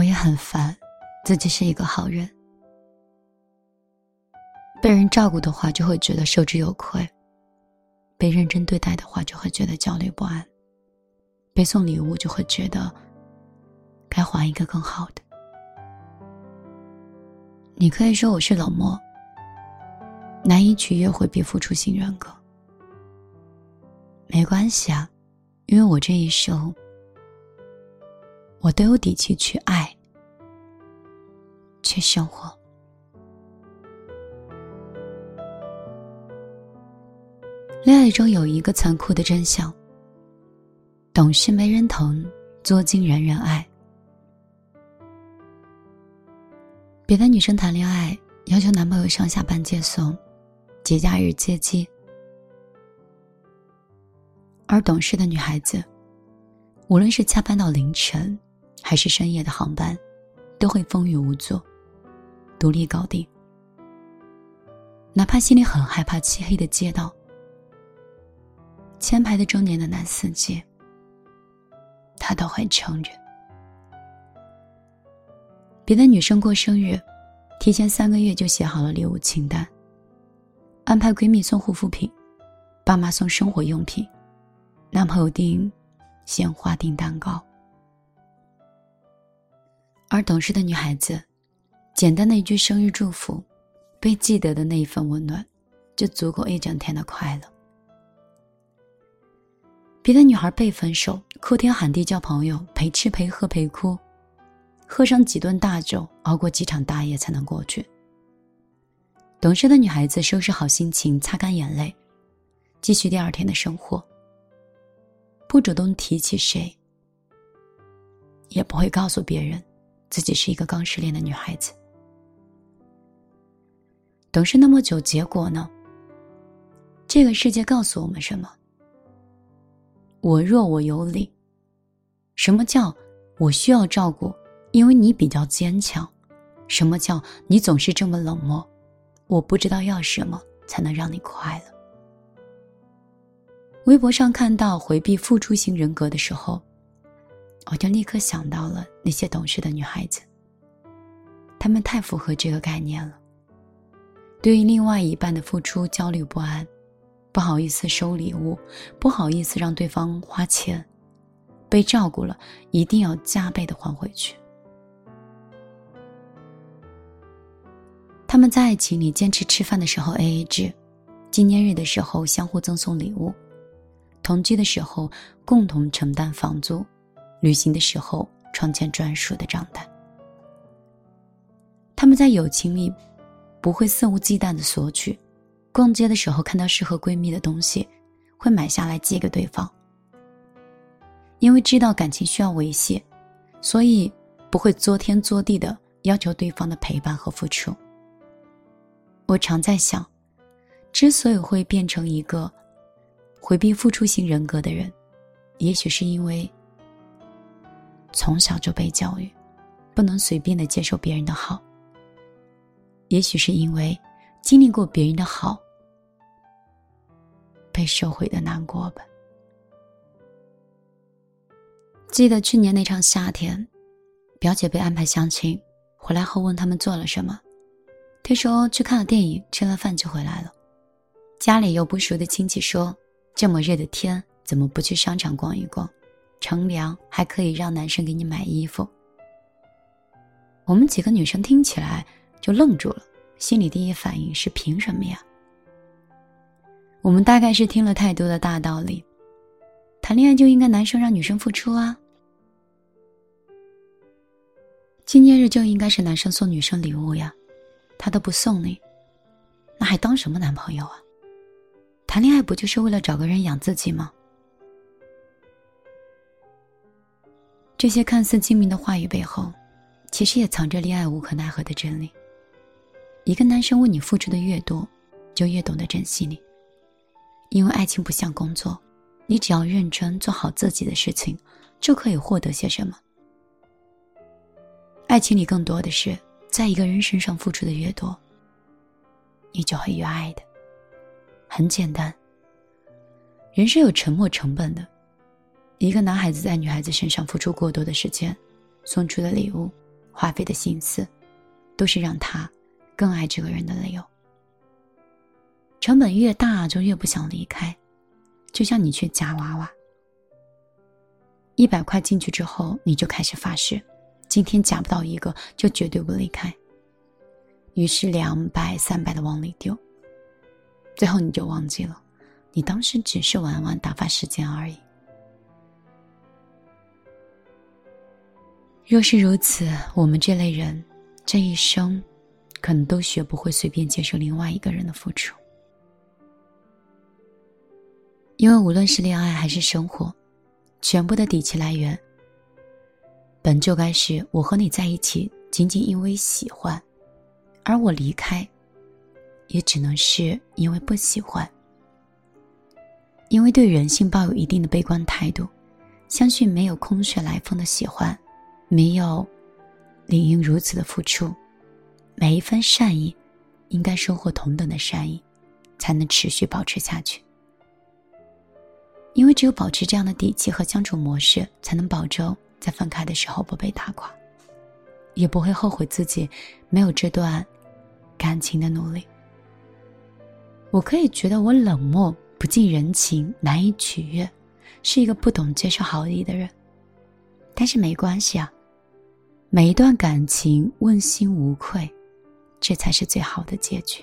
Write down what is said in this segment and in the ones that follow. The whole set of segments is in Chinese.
我也很烦，自己是一个好人。被人照顾的话，就会觉得受之有愧；被认真对待的话，就会觉得焦虑不安；被送礼物，就会觉得该还一个更好的。你可以说我是冷漠、难以取悦、回避付出型人格。没关系啊，因为我这一生。我都有底气去爱，去生活。恋爱中有一个残酷的真相：懂事没人疼，作精人人爱。别的女生谈恋爱要求男朋友上下班接送，节假日接机，而懂事的女孩子，无论是加班到凌晨。还是深夜的航班，都会风雨无阻，独立搞定。哪怕心里很害怕漆黑的街道，前排的中年的男司机，他都会撑着。别的女生过生日，提前三个月就写好了礼物清单，安排闺蜜送护肤品，爸妈送生活用品，男朋友订鲜花订蛋糕。而懂事的女孩子，简单的一句生日祝福，被记得的那一份温暖，就足够一整天的快乐。别的女孩被分手，哭天喊地叫朋友陪吃陪喝陪哭，喝上几顿大酒，熬过几场大夜才能过去。懂事的女孩子收拾好心情，擦干眼泪，继续第二天的生活。不主动提起谁，也不会告诉别人。自己是一个刚失恋的女孩子，懂事那么久，结果呢？这个世界告诉我们什么？我弱我有理。什么叫我需要照顾？因为你比较坚强。什么叫你总是这么冷漠？我不知道要什么才能让你快乐。微博上看到回避付出型人格的时候。我就立刻想到了那些懂事的女孩子，她们太符合这个概念了。对于另外一半的付出焦虑不安，不好意思收礼物，不好意思让对方花钱，被照顾了一定要加倍的还回去。他们在爱情里坚持吃饭的时候 A A 制，纪念日的时候相互赠送礼物，同居的时候共同承担房租。旅行的时候，创建专属的账单。他们在友情里不会肆无忌惮的索取，逛街的时候看到适合闺蜜的东西，会买下来寄给对方。因为知道感情需要维系，所以不会作天作地的要求对方的陪伴和付出。我常在想，之所以会变成一个回避付出型人格的人，也许是因为。从小就被教育，不能随便的接受别人的好。也许是因为经历过别人的好，被收回的难过吧。记得去年那场夏天，表姐被安排相亲，回来后问他们做了什么，她说去看了电影，吃了饭就回来了。家里有不熟的亲戚说，这么热的天，怎么不去商场逛一逛？乘凉还可以让男生给你买衣服。我们几个女生听起来就愣住了，心里第一反应是凭什么呀？我们大概是听了太多的大道理，谈恋爱就应该男生让女生付出啊，纪念日就应该是男生送女生礼物呀，他都不送你，那还当什么男朋友啊？谈恋爱不就是为了找个人养自己吗？这些看似精明的话语背后，其实也藏着恋爱无可奈何的真理。一个男生为你付出的越多，就越懂得珍惜你。因为爱情不像工作，你只要认真做好自己的事情，就可以获得些什么。爱情里更多的是，在一个人身上付出的越多，你就会越爱的。很简单，人是有沉没成本的。一个男孩子在女孩子身上付出过多的时间，送出的礼物花费的心思，都是让他更爱这个人的理由。成本越大，就越不想离开，就像你去夹娃娃，一百块进去之后，你就开始发誓，今天夹不到一个，就绝对不离开。于是两百、三百的往里丢，最后你就忘记了，你当时只是玩玩、打发时间而已。若是如此，我们这类人这一生，可能都学不会随便接受另外一个人的付出。因为无论是恋爱还是生活，全部的底气来源，本就该是我和你在一起，仅仅因为喜欢，而我离开，也只能是因为不喜欢。因为对人性抱有一定的悲观态度，相信没有空穴来风的喜欢，没有理应如此的付出，每一份善意，应该收获同等的善意，才能持续保持下去。因为只有保持这样的底气和相处模式，才能保证在分开的时候不被打垮，也不会后悔自己没有这段感情的努力。我可以觉得我冷漠、不近人情、难以取悦，是一个不懂接受好意的人，但是没关系啊，每一段感情问心无愧，这才是最好的结局。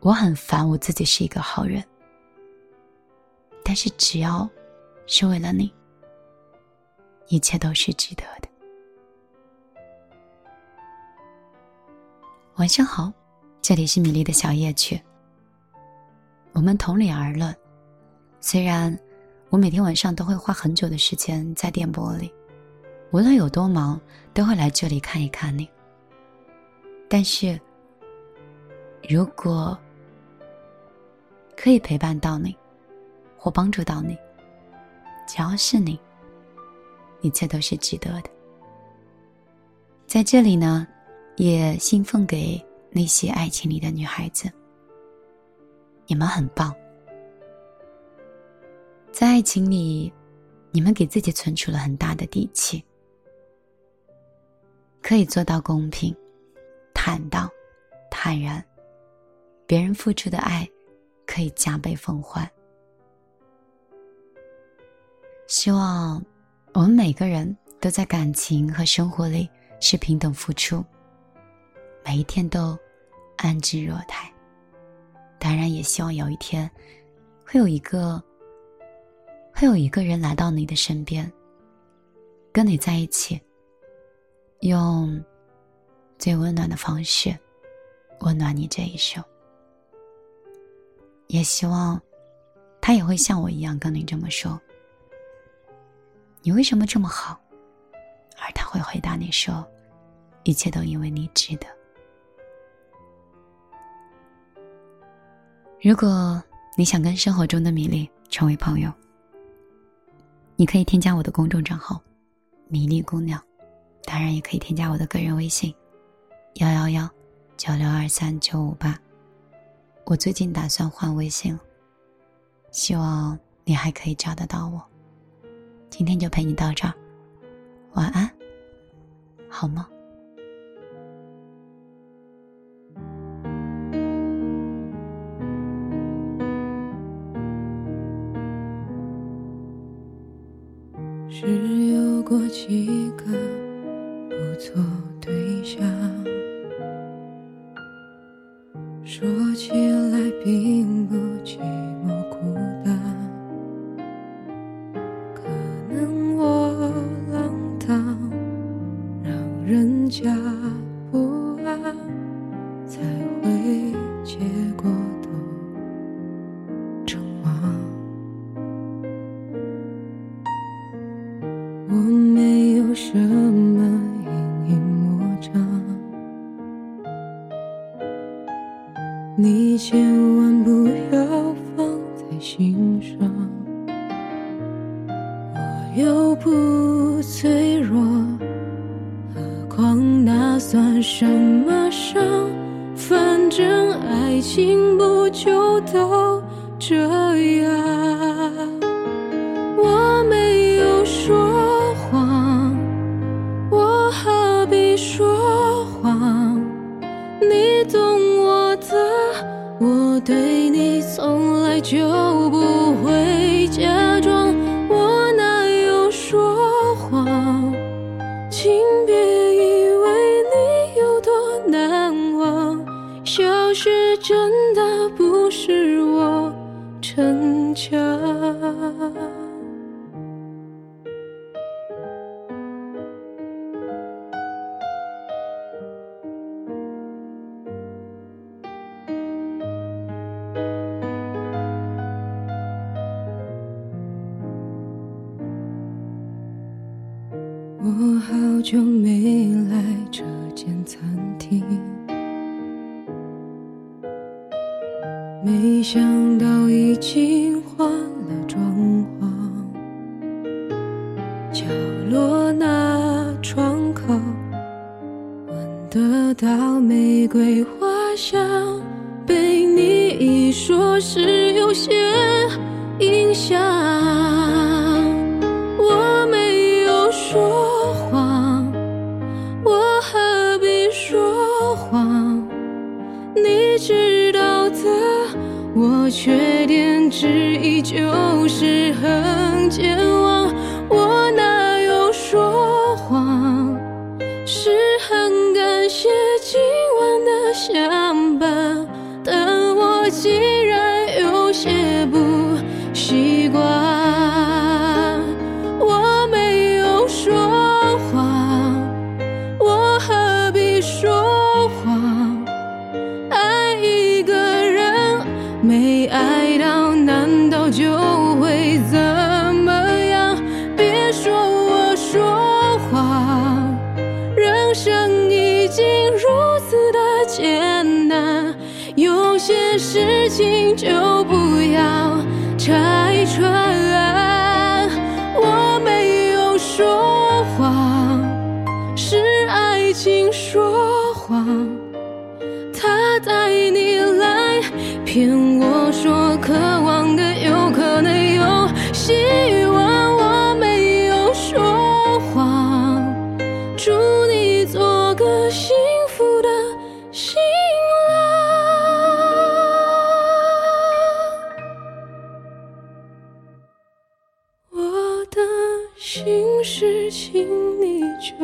我很烦我自己是一个好人。但是只要是为了你，一切都是值得的。晚上好，这里是米粒的小夜曲。我们同理而论，虽然我每天晚上都会花很久的时间在电波里，无论有多忙，都会来这里看一看你。但是，如果可以陪伴到你，或帮助到你，只要是你，一切都是值得的。在这里呢，也信奉给那些爱情里的女孩子，你们很棒。在爱情里，你们给自己存储了很大的底气，可以做到公平、坦荡、坦然，别人付出的爱可以加倍奉还。希望我们每个人都在感情和生活里是平等付出，每一天都安之若泰。当然，也希望有一天会有一个会有一个人来到你的身边，跟你在一起，用最温暖的方式温暖你这一生。也希望他也会像我一样跟你这么说。你为什么这么好？而他会回答你说：“一切都因为你值得。”如果你想跟生活中的米粒成为朋友，你可以添加我的公众账号“米粒姑娘”，当然也可以添加我的个人微信：幺幺幺九六二三九五八。我最近打算换微信了，希望你还可以找得到我。今天就陪你到这儿，晚安，好吗？是有过几个做对象，说起来并不寂寞孤单。可能我浪荡，让人家不安，才会结果都成忘。我没有什么爱情不就都这样我没有说谎我何必说谎？你懂我的我对你从来就不会假装我哪有说谎请别真的不是我逞强。我好久没来这间餐厅。没想到已经换了装潢。角落那窗口，闻得到玫瑰花香，被你一说，是有些影响。缺点之一就是很就会怎么样？别说我说谎，人生已经如此的艰难，有些事情就不要拆穿。我没有说谎，是爱情说谎，他带你来骗我说。希望，我没有说谎，祝你做个幸福的新郎。我的。心事，请你就。